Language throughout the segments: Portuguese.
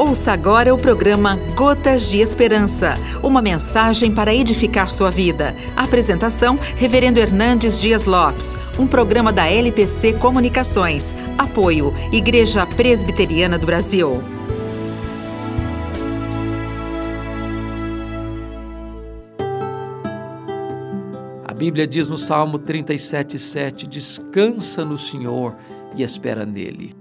Ouça agora o programa Gotas de Esperança, uma mensagem para edificar sua vida. Apresentação: Reverendo Hernandes Dias Lopes, um programa da LPC Comunicações. Apoio: Igreja Presbiteriana do Brasil. A Bíblia diz no Salmo 37:7: Descansa no Senhor e espera nele.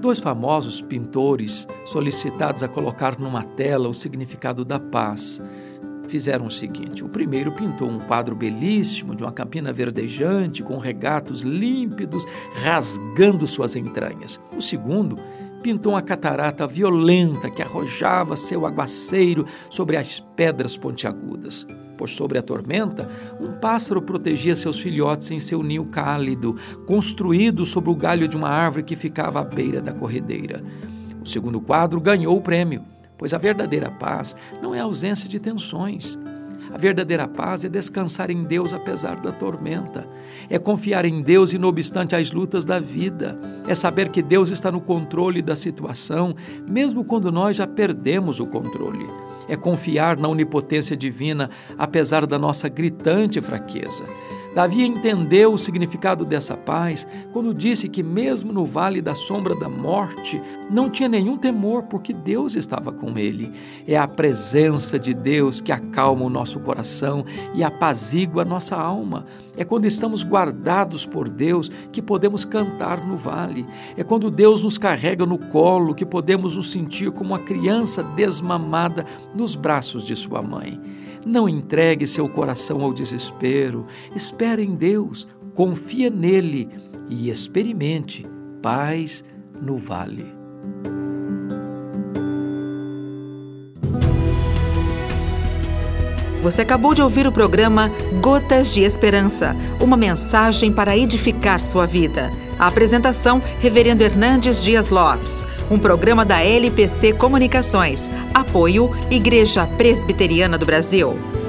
Dois famosos pintores, solicitados a colocar numa tela o significado da paz, fizeram o seguinte: o primeiro pintou um quadro belíssimo de uma campina verdejante com regatos límpidos rasgando suas entranhas. O segundo pintou uma catarata violenta que arrojava seu aguaceiro sobre as pedras pontiagudas por sobre a tormenta, um pássaro protegia seus filhotes em seu ninho cálido, construído sobre o galho de uma árvore que ficava à beira da corredeira. O segundo quadro ganhou o prêmio, pois a verdadeira paz não é ausência de tensões. A verdadeira paz é descansar em Deus apesar da tormenta, é confiar em Deus e não obstante as lutas da vida, é saber que Deus está no controle da situação, mesmo quando nós já perdemos o controle é confiar na onipotência divina, apesar da nossa gritante fraqueza. Davi entendeu o significado dessa paz quando disse que, mesmo no vale da sombra da morte, não tinha nenhum temor, porque Deus estava com ele. É a presença de Deus que acalma o nosso coração e apazigua a nossa alma. É quando estamos guardados por Deus que podemos cantar no vale. É quando Deus nos carrega no colo que podemos nos sentir como uma criança desmamada nos braços de sua mãe. Não entregue seu coração ao desespero. Espere em Deus, confia nele e experimente paz no vale. Você acabou de ouvir o programa Gotas de Esperança, uma mensagem para edificar sua vida. A apresentação, Reverendo Hernandes Dias Lopes, um programa da LPC Comunicações. Apoio, Igreja Presbiteriana do Brasil.